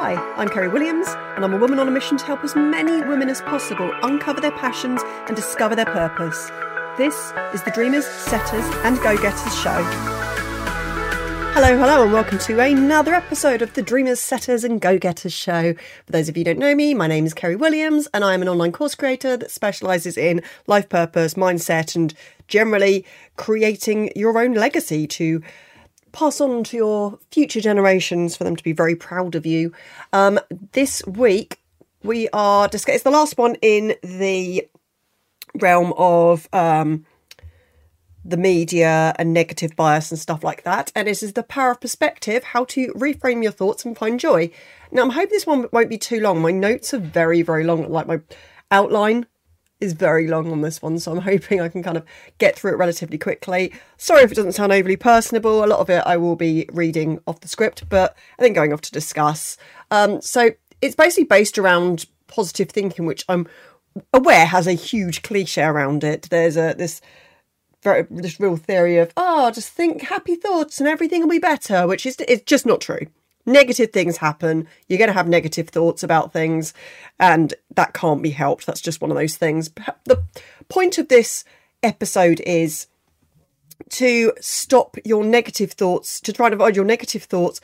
Hi, I'm Kerry Williams, and I'm a woman on a mission to help as many women as possible uncover their passions and discover their purpose. This is the Dreamers, Setters, and Go Getters show. Hello, hello, and welcome to another episode of the Dreamers, Setters, and Go Getters show. For those of you who don't know me, my name is Kerry Williams, and I am an online course creator that specialises in life purpose, mindset, and generally creating your own legacy to pass on to your future generations for them to be very proud of you. Um, this week we are discussing. It's the last one in the realm of um, the media and negative bias and stuff like that. And this is the power of perspective: how to reframe your thoughts and find joy. Now, I'm hoping this one won't be too long. My notes are very, very long. Like my outline is very long on this one, so I'm hoping I can kind of get through it relatively quickly. Sorry if it doesn't sound overly personable. A lot of it I will be reading off the script, but I think going off to discuss. Um, so it's basically based around positive thinking, which I'm aware has a huge cliche around it. There's a this very this real theory of oh, just think happy thoughts and everything will be better, which is it's just not true negative things happen. You're going to have negative thoughts about things, and that can't be helped. That's just one of those things. The point of this episode is to stop your negative thoughts, to try and avoid your negative thoughts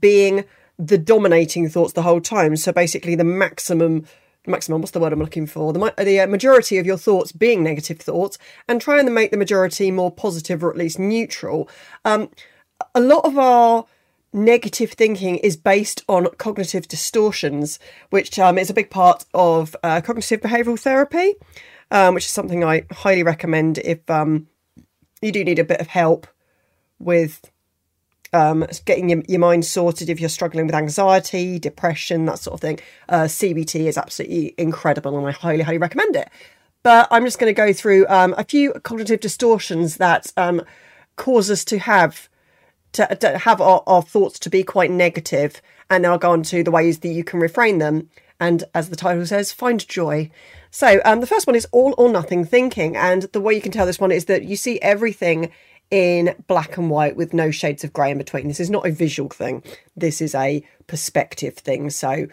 being the dominating thoughts the whole time. So basically, the maximum maximum what's the word i'm looking for the, the uh, majority of your thoughts being negative thoughts and trying to make the majority more positive or at least neutral um, a lot of our negative thinking is based on cognitive distortions, which um, is a big part of uh, cognitive behavioural therapy, um, which is something I highly recommend if um, you do need a bit of help with um, getting your, your, mind sorted if you're struggling with anxiety, depression, that sort of thing. Uh, CBT is absolutely incredible and I highly, highly recommend it. But I'm just going to go through um, a few cognitive distortions that um, cause us to have to, to have our, our thoughts to be quite negative, and I'll go on to the ways that you can refrain them. And as the title says, find joy. So um, the first one is all or nothing thinking, and the way you can tell this one is that you see everything in black and white with no shades of grey in between. This is not a visual thing. This is a perspective thing. So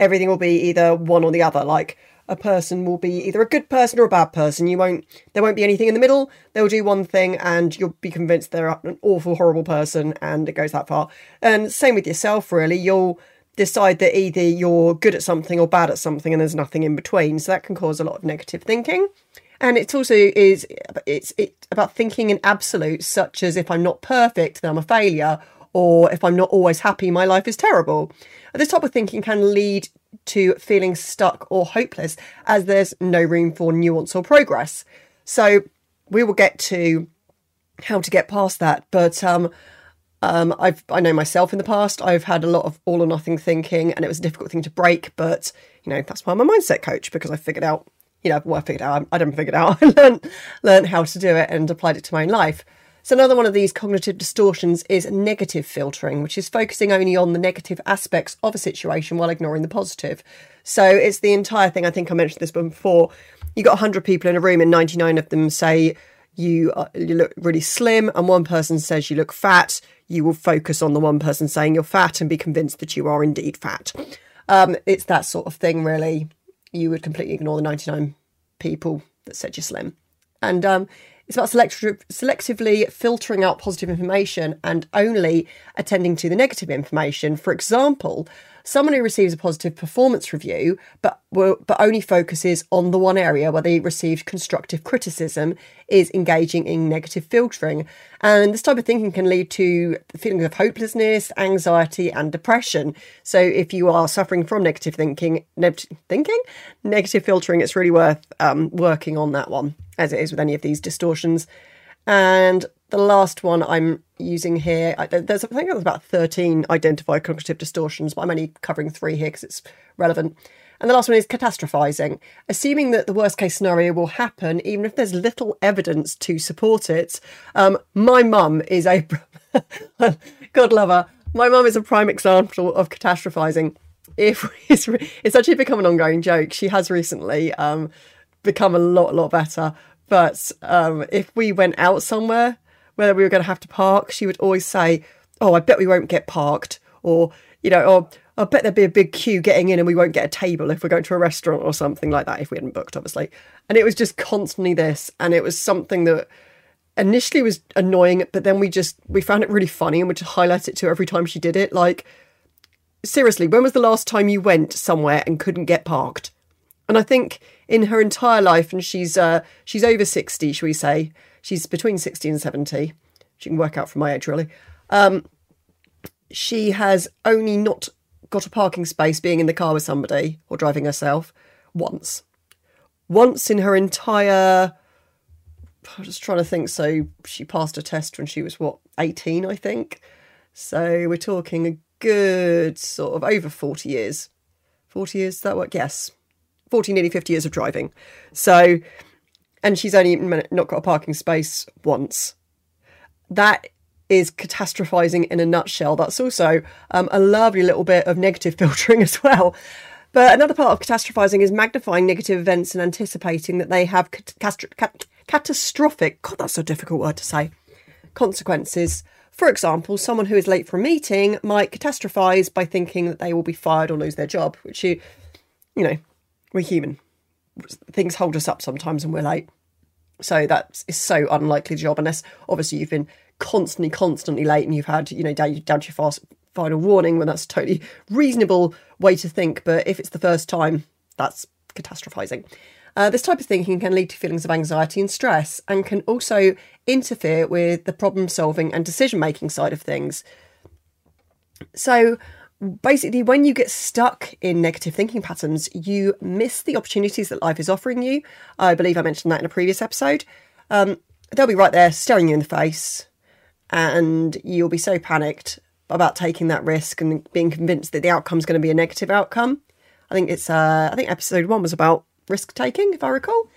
everything will be either one or the other. Like a person will be either a good person or a bad person. You won't there won't be anything in the middle. They'll do one thing and you'll be convinced they're an awful, horrible person and it goes that far. And same with yourself really. You'll decide that either you're good at something or bad at something and there's nothing in between. So that can cause a lot of negative thinking. And it also is it's it about thinking in absolutes, such as if I'm not perfect, then I'm a failure, or if I'm not always happy, my life is terrible. This type of thinking can lead to feeling stuck or hopeless as there's no room for nuance or progress. So we will get to how to get past that. But um, um, I've I know myself in the past I've had a lot of all or nothing thinking, and it was a difficult thing to break. But you know that's why I'm a mindset coach because I figured out. You know, well, I figured out. I didn't figure it out. I learned learned how to do it and applied it to my own life. So, another one of these cognitive distortions is negative filtering, which is focusing only on the negative aspects of a situation while ignoring the positive. So, it's the entire thing. I think I mentioned this before. You got 100 people in a room, and 99 of them say you, uh, you look really slim, and one person says you look fat. You will focus on the one person saying you're fat and be convinced that you are indeed fat. Um, it's that sort of thing, really. You would completely ignore the 99 people that said you're slim. And um, it's about selectively filtering out positive information and only attending to the negative information. For example, someone who receives a positive performance review but will, but only focuses on the one area where they received constructive criticism is engaging in negative filtering and this type of thinking can lead to feelings of hopelessness anxiety and depression so if you are suffering from negative thinking ne- thinking negative filtering it's really worth um, working on that one as it is with any of these distortions. And the last one I'm using here, there's I think there's about 13 identified cognitive distortions, but I'm only covering three here because it's relevant. And the last one is catastrophizing, assuming that the worst case scenario will happen, even if there's little evidence to support it. Um, my mum is a, God love her, my mum is a prime example of catastrophizing. If it's, it's actually become an ongoing joke, she has recently um, become a lot, lot better. But um, if we went out somewhere where we were going to have to park, she would always say, "Oh, I bet we won't get parked," or you know, or I bet there'd be a big queue getting in and we won't get a table if we're going to a restaurant or something like that if we hadn't booked, obviously. And it was just constantly this, and it was something that initially was annoying, but then we just we found it really funny and we just highlight it to her every time she did it. Like, seriously, when was the last time you went somewhere and couldn't get parked? And I think in her entire life, and she's uh, she's over sixty, should we say? She's between sixty and seventy. She can work out from my age, really. Um, she has only not got a parking space being in the car with somebody or driving herself once. Once in her entire. I'm just trying to think. So she passed a test when she was, what, 18, I think? So we're talking a good sort of over 40 years. 40 years, that work? Yes. 40, nearly 50 years of driving. So, and she's only not got a parking space once. That is catastrophizing in a nutshell. That's also um, a lovely little bit of negative filtering as well. But another part of catastrophizing is magnifying negative events and anticipating that they have cat- cat- catastrophic, God, that's a difficult word to say, consequences. For example, someone who is late for a meeting might catastrophize by thinking that they will be fired or lose their job, which you, you know, we're human. Things hold us up sometimes and we're late. So that is so unlikely to job, unless obviously you've been constantly, constantly late and you've had, you know, down, down to your fast final warning when that's a totally reasonable way to think. But if it's the first time, that's catastrophizing. Uh, this type of thinking can lead to feelings of anxiety and stress and can also interfere with the problem solving and decision making side of things. So, basically, when you get stuck in negative thinking patterns, you miss the opportunities that life is offering you. I believe I mentioned that in a previous episode. Um, they'll be right there staring you in the face, and you'll be so panicked about taking that risk and being convinced that the outcome is going to be a negative outcome. I think it's uh, I think episode one was about risk taking, if I recall.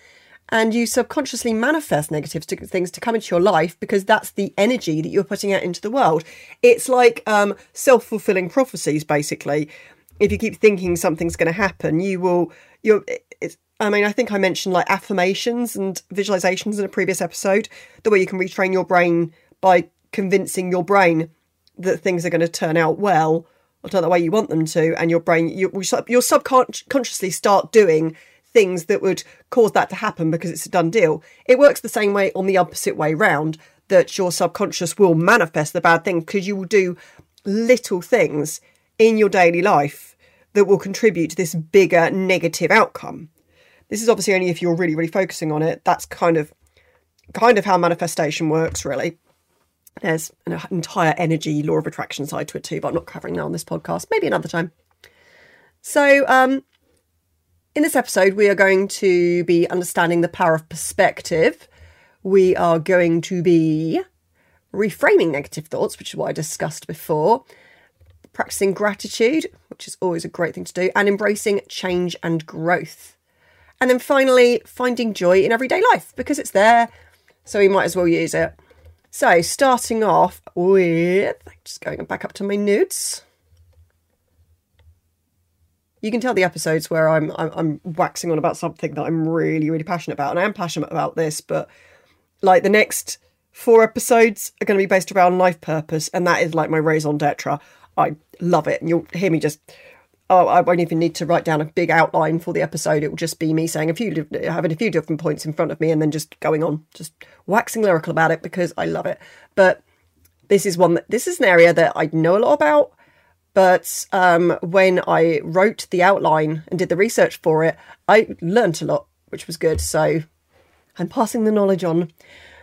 And you subconsciously manifest negative things to come into your life because that's the energy that you're putting out into the world. It's like um, self fulfilling prophecies, basically. If you keep thinking something's going to happen, you will. You're. I mean, I think I mentioned like affirmations and visualizations in a previous episode, the way you can retrain your brain by convincing your brain that things are going to turn out well or turn out the way you want them to, and your brain, you, you'll subconsciously start doing things that would cause that to happen because it's a done deal. It works the same way on the opposite way round that your subconscious will manifest the bad thing because you will do little things in your daily life that will contribute to this bigger negative outcome. This is obviously only if you're really, really focusing on it. That's kind of kind of how manifestation works, really. There's an entire energy law of attraction side to it too, but I'm not covering that on this podcast. Maybe another time. So, um, in this episode, we are going to be understanding the power of perspective. We are going to be reframing negative thoughts, which is what I discussed before, practicing gratitude, which is always a great thing to do, and embracing change and growth. And then finally, finding joy in everyday life because it's there, so we might as well use it. So, starting off with just going back up to my notes. You can tell the episodes where I'm, I'm I'm waxing on about something that I'm really really passionate about, and I am passionate about this. But like the next four episodes are going to be based around life purpose, and that is like my raison d'être. I love it, and you'll hear me just oh, I won't even need to write down a big outline for the episode. It will just be me saying a few, having a few different points in front of me, and then just going on, just waxing lyrical about it because I love it. But this is one that this is an area that I know a lot about. But um, when I wrote the outline and did the research for it, I learnt a lot, which was good. So I'm passing the knowledge on.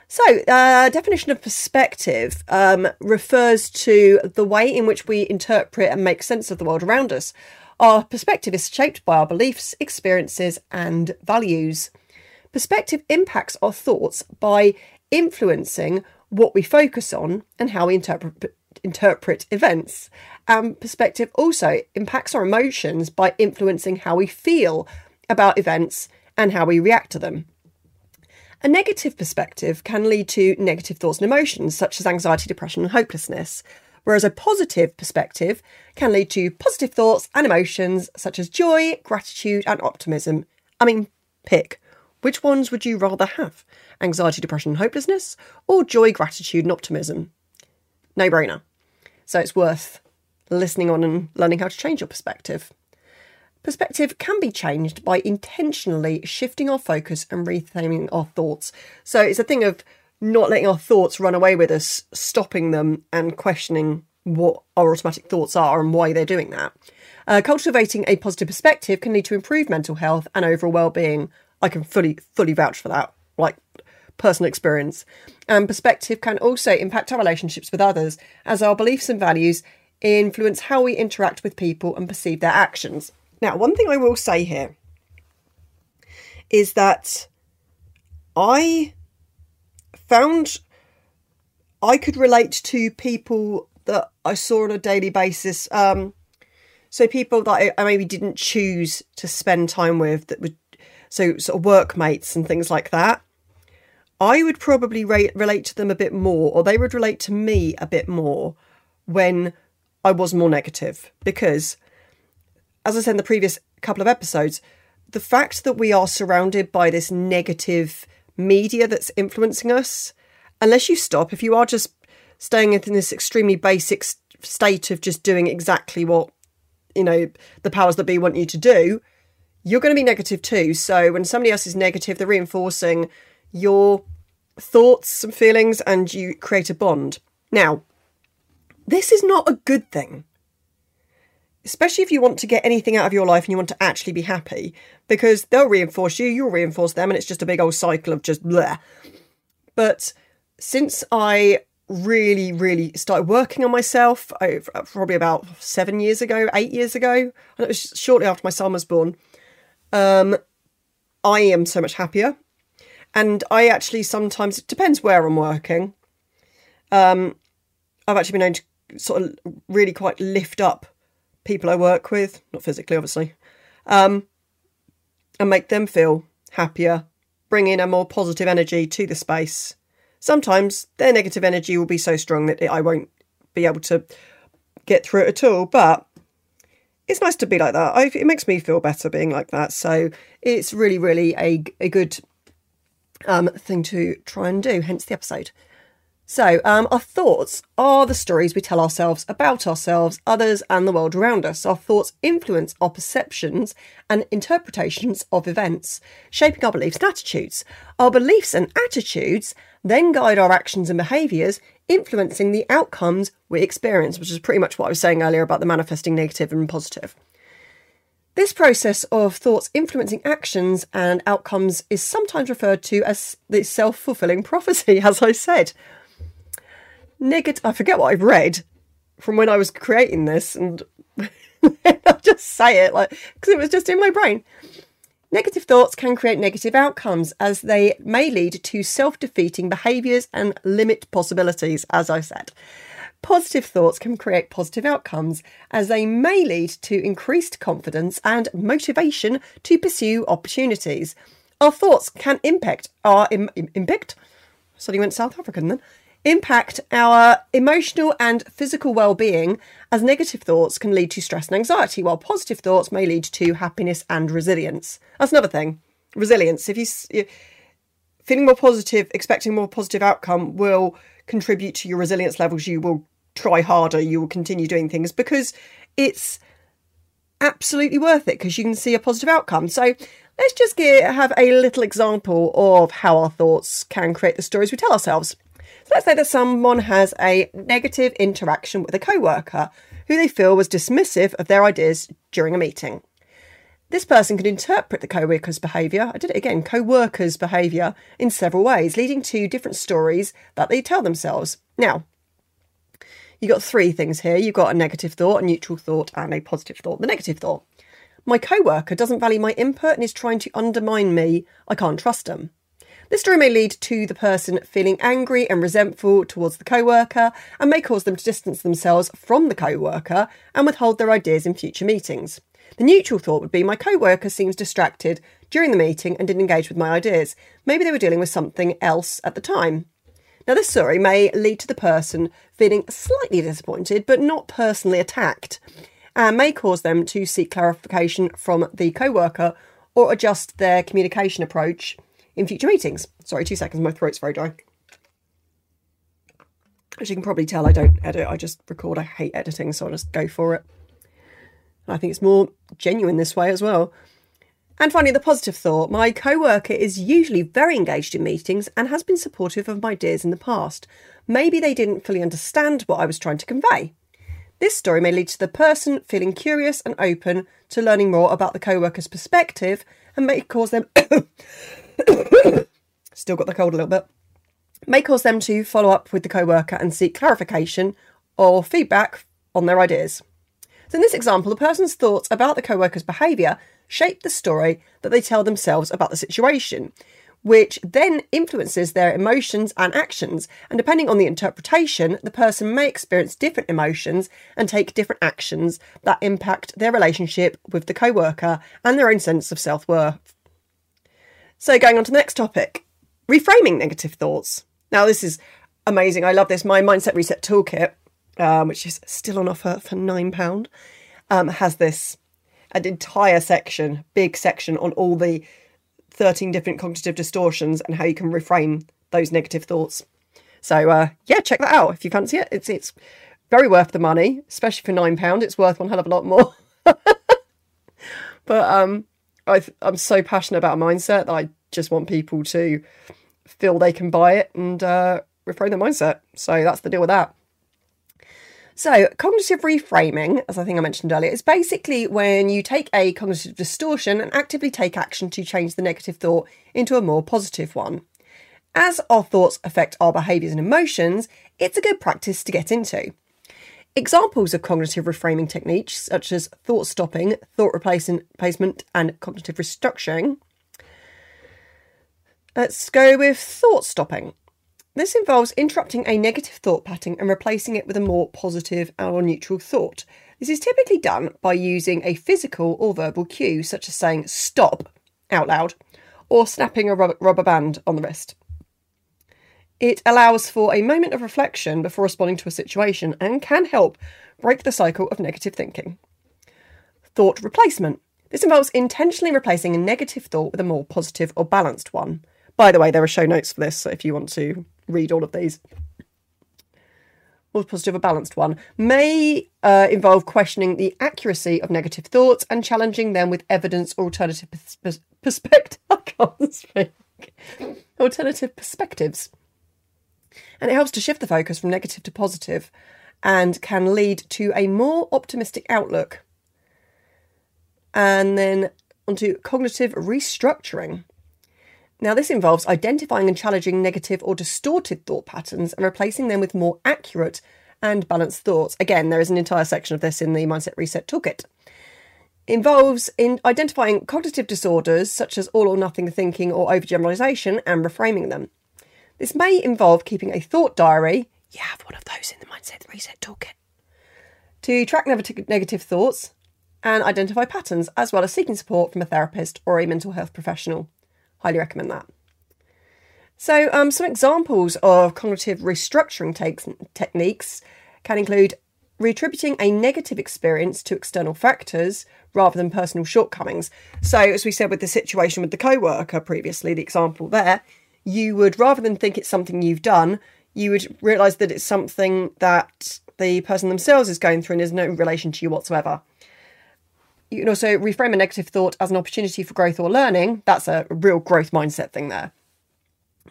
So, uh, definition of perspective um, refers to the way in which we interpret and make sense of the world around us. Our perspective is shaped by our beliefs, experiences, and values. Perspective impacts our thoughts by influencing what we focus on and how we interpret interpret events. And perspective also impacts our emotions by influencing how we feel about events and how we react to them. A negative perspective can lead to negative thoughts and emotions, such as anxiety, depression, and hopelessness, whereas a positive perspective can lead to positive thoughts and emotions, such as joy, gratitude, and optimism. I mean, pick. Which ones would you rather have? Anxiety, depression, and hopelessness, or joy, gratitude, and optimism? No brainer. So it's worth listening on and learning how to change your perspective. Perspective can be changed by intentionally shifting our focus and reframing our thoughts. So it's a thing of not letting our thoughts run away with us, stopping them and questioning what our automatic thoughts are and why they're doing that. Uh, cultivating a positive perspective can lead to improved mental health and overall well-being. I can fully, fully vouch for that, like personal experience. And perspective can also impact our relationships with others, as our beliefs and values influence how we interact with people and perceive their actions. Now, one thing I will say here is that I found I could relate to people that I saw on a daily basis. Um, so people that I, maybe didn't choose to spend time with that would, so sort of workmates and things like that. I would probably re- relate to them a bit more, or they would relate to me a bit more when I was more negative because as I said in the previous couple of episodes, the fact that we are surrounded by this negative media that's influencing us, unless you stop, if you are just staying in this extremely basic state of just doing exactly what, you know, the powers that be want you to do, you're going to be negative too. So when somebody else is negative, they're reinforcing your thoughts and feelings and you create a bond. Now, this is not a good thing especially if you want to get anything out of your life and you want to actually be happy, because they'll reinforce you, you'll reinforce them, and it's just a big old cycle of just blah. But since I really, really started working on myself, probably about seven years ago, eight years ago, and it was shortly after my son was born, um, I am so much happier. And I actually sometimes, it depends where I'm working. Um, I've actually been able to sort of really quite lift up people I work with, not physically, obviously, um, and make them feel happier, bring in a more positive energy to the space. Sometimes their negative energy will be so strong that I won't be able to get through it at all, but it's nice to be like that. I, it makes me feel better being like that. So it's really, really a, a good um, thing to try and do, hence the episode. So, um, our thoughts are the stories we tell ourselves about ourselves, others, and the world around us. Our thoughts influence our perceptions and interpretations of events, shaping our beliefs and attitudes. Our beliefs and attitudes then guide our actions and behaviours, influencing the outcomes we experience, which is pretty much what I was saying earlier about the manifesting negative and positive. This process of thoughts influencing actions and outcomes is sometimes referred to as the self fulfilling prophecy, as I said negative. I forget what I've read from when I was creating this, and I'll just say it like because it was just in my brain. Negative thoughts can create negative outcomes as they may lead to self defeating behaviours and limit possibilities, as I said. Positive thoughts can create positive outcomes as they may lead to increased confidence and motivation to pursue opportunities. Our thoughts can impact our Im- impact. Suddenly went South African then impact our emotional and physical well-being as negative thoughts can lead to stress and anxiety while positive thoughts may lead to happiness and resilience. That's another thing. Resilience. If you're feeling more positive expecting more positive outcome will contribute to your resilience levels. You will try harder. You will continue doing things because it's absolutely worth it because you can see a positive outcome. So let's just get, have a little example of how our thoughts can create the stories we tell ourselves let's say that someone has a negative interaction with a co-worker who they feel was dismissive of their ideas during a meeting. This person can interpret the co-worker's behaviour, I did it again, co-worker's behaviour in several ways, leading to different stories that they tell themselves. Now, you've got three things here. You've got a negative thought, a neutral thought, and a positive thought. The negative thought. My co-worker doesn't value my input and is trying to undermine me. I can't trust him. This story may lead to the person feeling angry and resentful towards the co worker and may cause them to distance themselves from the co worker and withhold their ideas in future meetings. The neutral thought would be my co worker seems distracted during the meeting and didn't engage with my ideas. Maybe they were dealing with something else at the time. Now, this story may lead to the person feeling slightly disappointed but not personally attacked and may cause them to seek clarification from the co worker or adjust their communication approach in future meetings. Sorry, two seconds, my throat's very dry. As you can probably tell, I don't edit, I just record. I hate editing, so I just go for it. I think it's more genuine this way as well. And finally, the positive thought. My co worker is usually very engaged in meetings and has been supportive of my ideas in the past. Maybe they didn't fully understand what I was trying to convey. This story may lead to the person feeling curious and open to learning more about the co worker's perspective and may cause them. Still got the cold a little bit. May cause them to follow up with the co worker and seek clarification or feedback on their ideas. So, in this example, the person's thoughts about the co worker's behaviour shape the story that they tell themselves about the situation, which then influences their emotions and actions. And depending on the interpretation, the person may experience different emotions and take different actions that impact their relationship with the co worker and their own sense of self worth. So, going on to the next topic reframing negative thoughts. Now, this is amazing. I love this. My Mindset Reset Toolkit, um, which is still on offer for £9, um, has this an entire section, big section on all the 13 different cognitive distortions and how you can reframe those negative thoughts. So uh, yeah, check that out if you fancy it. It's it's very worth the money, especially for nine pound. It's worth one hell of a lot more. but um, I I'm so passionate about mindset that I just want people to feel they can buy it and uh, reframe their mindset. So that's the deal with that. So, cognitive reframing, as I think I mentioned earlier, is basically when you take a cognitive distortion and actively take action to change the negative thought into a more positive one. As our thoughts affect our behaviours and emotions, it's a good practice to get into. Examples of cognitive reframing techniques, such as thought stopping, thought replacement, and cognitive restructuring. Let's go with thought stopping. This involves interrupting a negative thought pattern and replacing it with a more positive or neutral thought. This is typically done by using a physical or verbal cue, such as saying stop out loud or snapping a rubber band on the wrist. It allows for a moment of reflection before responding to a situation and can help break the cycle of negative thinking. Thought replacement. This involves intentionally replacing a negative thought with a more positive or balanced one. By the way, there are show notes for this, so if you want to read all of these. More positive or balanced one may uh, involve questioning the accuracy of negative thoughts and challenging them with evidence or alternative pers- perspective. I can't speak. Alternative perspectives. And it helps to shift the focus from negative to positive and can lead to a more optimistic outlook. And then onto cognitive restructuring. Now, this involves identifying and challenging negative or distorted thought patterns and replacing them with more accurate and balanced thoughts. Again, there is an entire section of this in the Mindset Reset Toolkit. Involves in identifying cognitive disorders such as all or nothing thinking or overgeneralization and reframing them. This may involve keeping a thought diary. You have one of those in the Mindset Reset Toolkit. To track negative thoughts and identify patterns, as well as seeking support from a therapist or a mental health professional. Highly recommend that. So, um, some examples of cognitive restructuring techniques can include reattributing a negative experience to external factors rather than personal shortcomings. So, as we said with the situation with the co worker previously, the example there, you would rather than think it's something you've done, you would realise that it's something that the person themselves is going through and there's no relation to you whatsoever you can also reframe a negative thought as an opportunity for growth or learning. That's a real growth mindset thing there.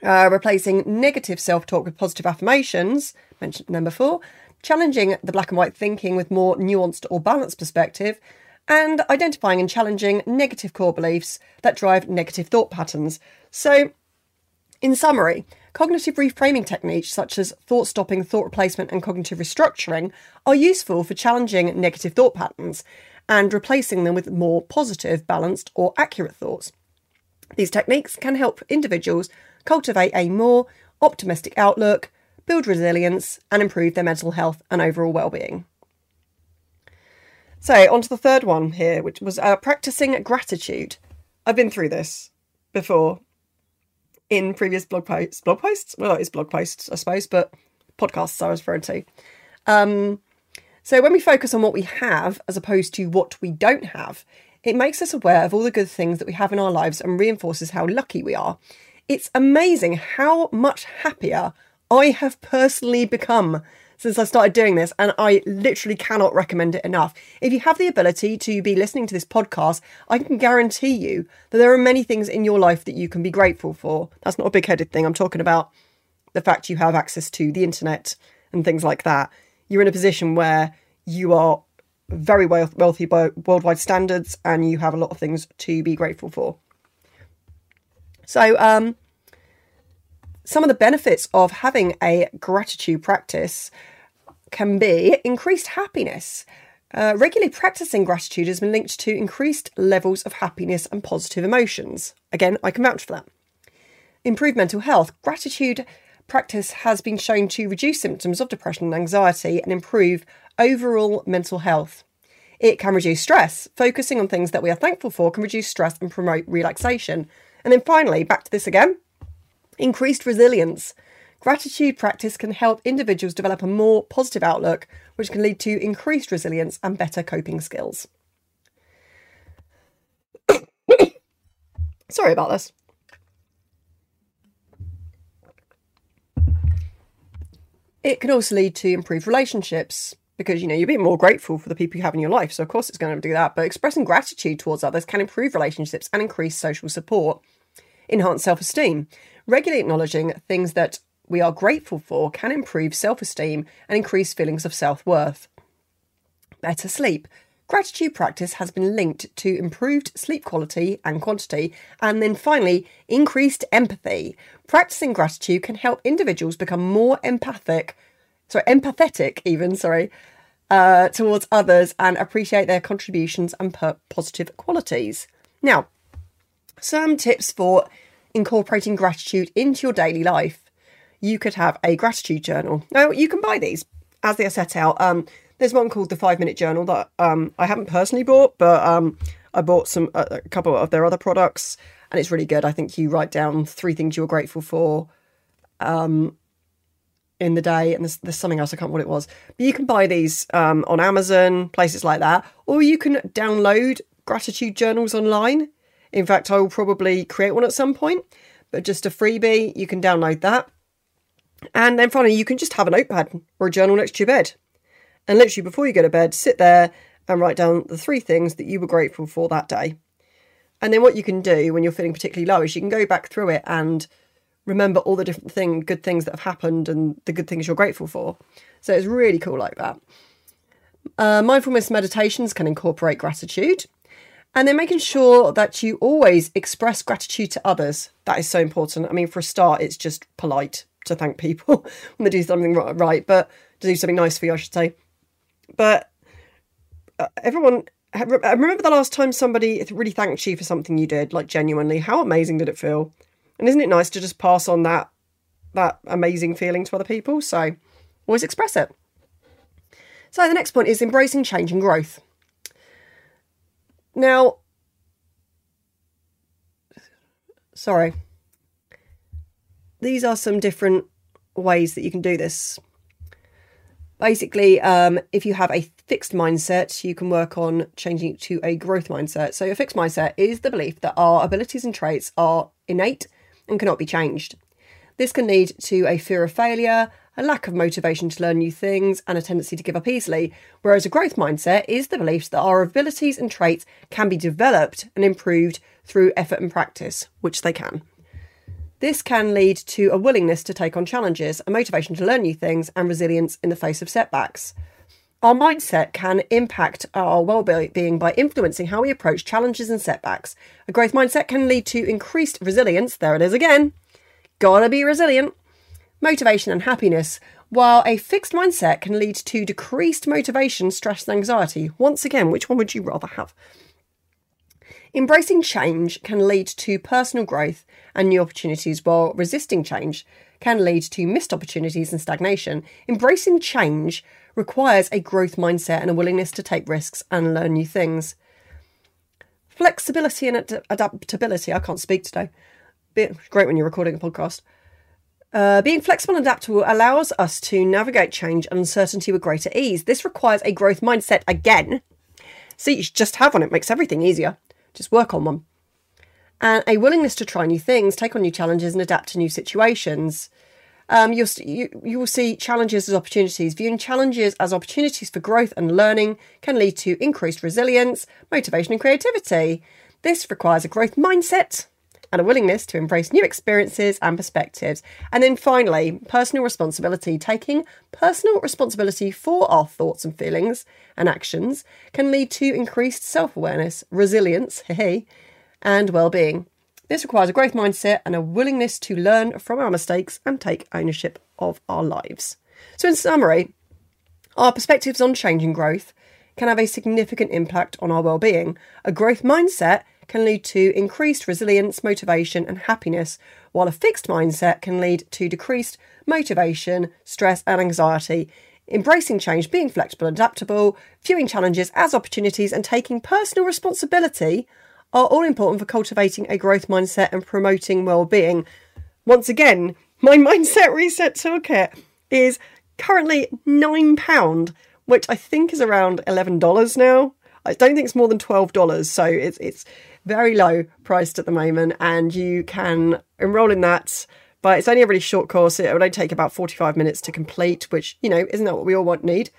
Uh, replacing negative self talk with positive affirmations, mentioned number four, challenging the black and white thinking with more nuanced or balanced perspective, and identifying and challenging negative core beliefs that drive negative thought patterns. So, in summary, cognitive reframing techniques such as thought stopping, thought replacement, and cognitive restructuring are useful for challenging negative thought patterns and replacing them with more positive, balanced, or accurate thoughts. These techniques can help individuals cultivate a more optimistic outlook, build resilience, and improve their mental health and overall well-being. So, on to the third one here, which was uh, practicing gratitude. I've been through this before in previous blog posts. Blog posts? Well, it's blog posts, I suppose, but podcasts I was referring to. Um, so when we focus on what we have as opposed to what we don't have, it makes us aware of all the good things that we have in our lives and reinforces how lucky we are. It's amazing how much happier I have personally become since I started doing this, and I literally cannot recommend it enough. If you have the ability to be listening to this podcast, I can guarantee you that there are many things in your life that you can be grateful for. That's not a big headed thing. I'm talking about the fact you have access to the internet and things like that. You're in a position where you are very wealthy by worldwide standards and you have a lot of things to be grateful for. So, um, some of the benefits of having a gratitude practice can be increased happiness. Uh, regularly practicing gratitude has been linked to increased levels of happiness and positive emotions. Again, I can vouch for that. Improved mental health. Gratitude practice has been shown to reduce symptoms of depression and anxiety and improve overall mental health. It can reduce stress. Focusing on things that we are thankful for can reduce stress and promote relaxation. And then finally, back to this again Increased resilience. Gratitude practice can help individuals develop a more positive outlook, which can lead to increased resilience and better coping skills. Sorry about this. It can also lead to improved relationships because you know you're being more grateful for the people you have in your life. So of course it's going to do that. But expressing gratitude towards others can improve relationships and increase social support, enhance self-esteem. Regularly acknowledging things that we are grateful for can improve self esteem and increase feelings of self worth. Better sleep. Gratitude practice has been linked to improved sleep quality and quantity, and then finally, increased empathy. Practicing gratitude can help individuals become more empathic, sorry, empathetic even, sorry, uh, towards others and appreciate their contributions and positive qualities. Now, some tips for incorporating gratitude into your daily life, you could have a gratitude journal. Now, you can buy these as they are set out. Um, there's one called the Five Minute Journal that um, I haven't personally bought, but um, I bought some a couple of their other products, and it's really good. I think you write down three things you're grateful for um, in the day, and there's, there's something else I can't remember what it was. But you can buy these um, on Amazon, places like that, or you can download gratitude journals online. In fact, I will probably create one at some point, but just a freebie, you can download that. And then finally, you can just have a notepad or a journal next to your bed. And literally, before you go to bed, sit there and write down the three things that you were grateful for that day. And then what you can do when you're feeling particularly low is you can go back through it and remember all the different thing, good things that have happened and the good things you're grateful for. So it's really cool like that. Uh, mindfulness meditations can incorporate gratitude. And then making sure that you always express gratitude to others. That is so important. I mean, for a start, it's just polite to thank people when they do something right, but to do something nice for you, I should say. But uh, everyone, remember the last time somebody really thanked you for something you did, like genuinely. How amazing did it feel? And isn't it nice to just pass on that that amazing feeling to other people? So always express it. So the next point is embracing change and growth. Now, sorry, these are some different ways that you can do this. Basically, um, if you have a fixed mindset, you can work on changing it to a growth mindset. So, a fixed mindset is the belief that our abilities and traits are innate and cannot be changed. This can lead to a fear of failure, a lack of motivation to learn new things, and a tendency to give up easily. Whereas a growth mindset is the belief that our abilities and traits can be developed and improved through effort and practice, which they can. This can lead to a willingness to take on challenges, a motivation to learn new things, and resilience in the face of setbacks. Our mindset can impact our well being by influencing how we approach challenges and setbacks. A growth mindset can lead to increased resilience, there it is again. Gotta be resilient motivation, and happiness, while a fixed mindset can lead to decreased motivation, stress, and anxiety. Once again, which one would you rather have? Embracing change can lead to personal growth and new opportunities, while resisting change can lead to missed opportunities and stagnation. Embracing change requires a growth mindset and a willingness to take risks and learn new things. Flexibility and ad- adaptability. I can't speak today. Bit great when you're recording a podcast. Uh, being flexible and adaptable allows us to navigate change and uncertainty with greater ease. This requires a growth mindset again. See, you just have one, it makes everything easier. Just work on one. And a willingness to try new things, take on new challenges, and adapt to new situations. Um, you'll, you, you will see challenges as opportunities. Viewing challenges as opportunities for growth and learning can lead to increased resilience, motivation, and creativity. This requires a growth mindset and a willingness to embrace new experiences and perspectives. And then finally, personal responsibility. Taking personal responsibility for our thoughts and feelings and actions can lead to increased self awareness, resilience, and well being. This requires a growth mindset and a willingness to learn from our mistakes and take ownership of our lives. So, in summary, our perspectives on change and growth can have a significant impact on our well-being. A growth mindset can lead to increased resilience, motivation, and happiness, while a fixed mindset can lead to decreased motivation, stress, and anxiety. Embracing change, being flexible and adaptable, viewing challenges as opportunities, and taking personal responsibility are all important for cultivating a growth mindset and promoting well-being. Once again, my mindset reset toolkit is currently £9, which I think is around $11 now. I don't think it's more than $12, so it's it's very low priced at the moment and you can enroll in that but it's only a really short course. It would only take about 45 minutes to complete, which, you know, isn't that what we all want need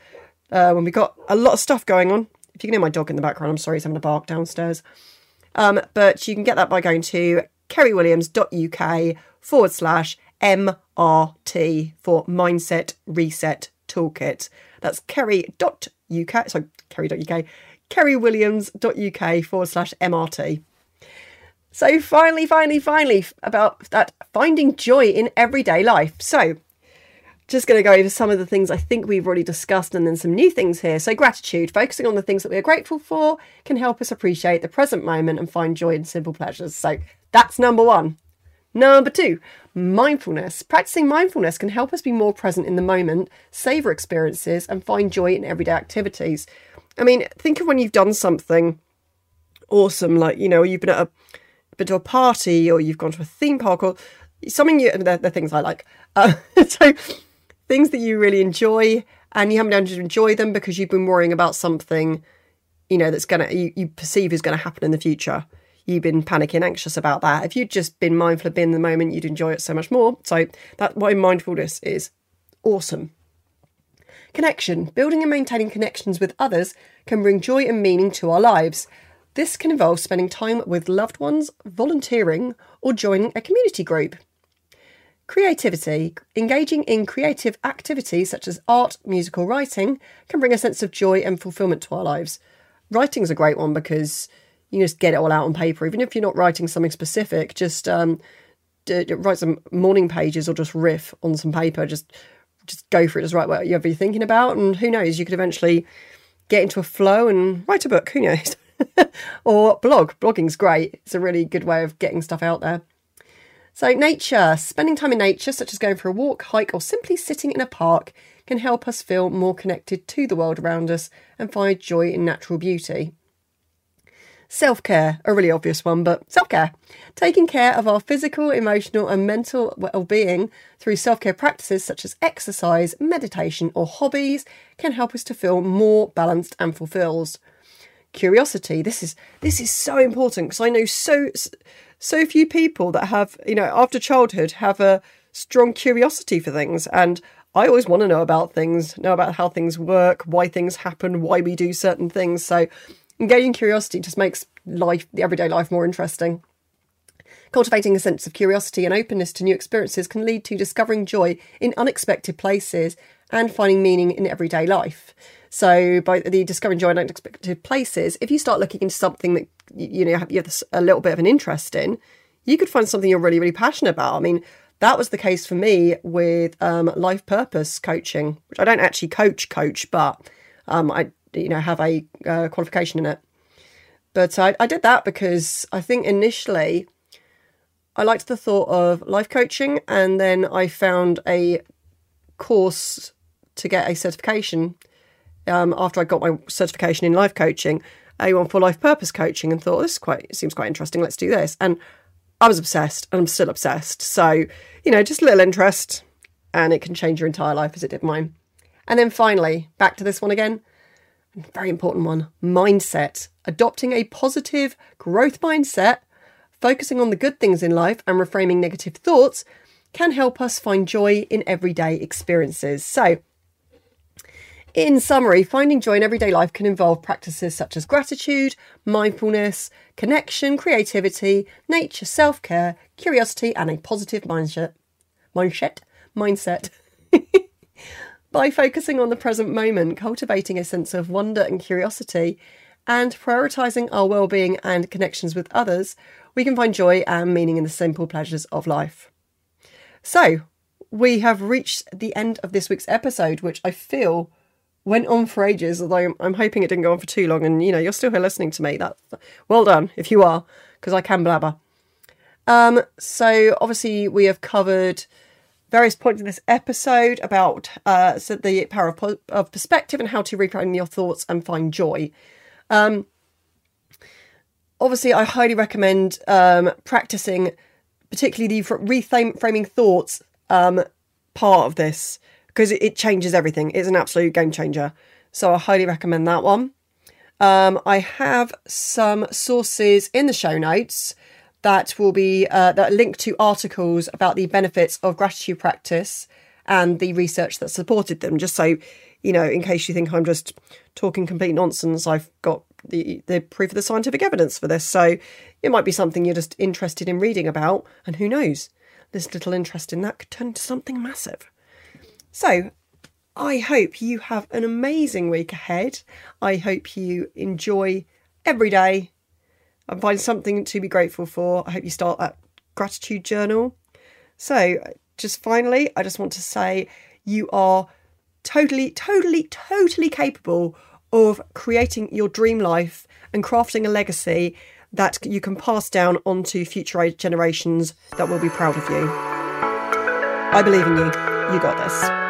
uh, when we've got a lot of stuff going on. If you can hear my dog in the background, I'm sorry, he's having a bark downstairs. Um, but you can get that by going to kerrywilliams.uk forward slash MRT for Mindset Reset Toolkit. That's kerry.uk, sorry, kerry.uk, kerrywilliams.uk forward slash MRT. So, finally, finally, finally, about that finding joy in everyday life. So, just going to go over some of the things I think we've already discussed and then some new things here. So, gratitude, focusing on the things that we are grateful for, can help us appreciate the present moment and find joy in simple pleasures. So, that's number one. Number two, mindfulness. Practicing mindfulness can help us be more present in the moment, savor experiences, and find joy in everyday activities. I mean, think of when you've done something awesome, like, you know, you've been at a been to a party or you've gone to a theme park or something you they're, they're things I like. Uh, so things that you really enjoy and you haven't been to enjoy them because you've been worrying about something, you know, that's gonna you, you perceive is gonna happen in the future. You've been panicking, anxious about that. If you'd just been mindful of being in the moment, you'd enjoy it so much more. So that why mindfulness is awesome. Connection. Building and maintaining connections with others can bring joy and meaning to our lives. This can involve spending time with loved ones, volunteering, or joining a community group. Creativity. Engaging in creative activities such as art, musical writing can bring a sense of joy and fulfillment to our lives. Writing is a great one because you just get it all out on paper. Even if you're not writing something specific, just um, d- write some morning pages or just riff on some paper. Just just go for it, just write whatever you're thinking about, and who knows, you could eventually get into a flow and write a book. Who knows? or blog. Blogging's great. It's a really good way of getting stuff out there. So, nature, spending time in nature, such as going for a walk, hike, or simply sitting in a park, can help us feel more connected to the world around us and find joy in natural beauty. Self care, a really obvious one, but self care. Taking care of our physical, emotional, and mental well being through self care practices such as exercise, meditation, or hobbies can help us to feel more balanced and fulfilled. Curiosity. This is this is so important because I know so so few people that have you know after childhood have a strong curiosity for things and I always want to know about things, know about how things work, why things happen, why we do certain things. So Engaging curiosity just makes life, the everyday life, more interesting. Cultivating a sense of curiosity and openness to new experiences can lead to discovering joy in unexpected places and finding meaning in everyday life. So, by the discovering joy in unexpected places, if you start looking into something that you know you have a little bit of an interest in, you could find something you're really, really passionate about. I mean, that was the case for me with um, life purpose coaching, which I don't actually coach, coach, but um, I you know have a uh, qualification in it. But I, I did that because I think initially I liked the thought of life coaching, and then I found a course to get a certification um, after I got my certification in life coaching, a one for life purpose coaching, and thought this is quite seems quite interesting. Let's do this, and I was obsessed, and I'm still obsessed. So you know, just a little interest, and it can change your entire life as it did mine. And then finally, back to this one again very important one mindset. Adopting a positive growth mindset, focusing on the good things in life, and reframing negative thoughts can help us find joy in everyday experiences. So, in summary, finding joy in everyday life can involve practices such as gratitude, mindfulness, connection, creativity, nature, self care, curiosity, and a positive mindset. Mindset? Mindset. By focusing on the present moment, cultivating a sense of wonder and curiosity, and prioritising our well-being and connections with others, we can find joy and meaning in the simple pleasures of life. So, we have reached the end of this week's episode, which I feel went on for ages, although I'm, I'm hoping it didn't go on for too long. And you know, you're still here listening to me. That well done if you are, because I can blabber. Um, so obviously we have covered various points in this episode about uh, so the power of, of perspective and how to reframe your thoughts and find joy. Um, obviously, I highly recommend um, practicing, particularly the reframing thoughts um, part of this because it, it, changes everything. It's an absolute game changer. So I highly recommend that one. Um, I have some sources in the show notes that will be uh, that link to articles about the benefits of gratitude practice and the research that supported them. Just so you know, in case you think I'm just talking complete nonsense, I've got the the proof of the scientific evidence for this. So it might be something you're just interested in reading about, and who knows, this little interest in that could turn into something massive. So I hope you have an amazing week ahead. I hope you enjoy every day and find something to be grateful for. I hope you start that gratitude journal. So, just finally, I just want to say you are totally, totally, totally capable of creating your dream life and crafting a legacy that you can pass down onto future generations that will be proud of you. I believe in you. You got this.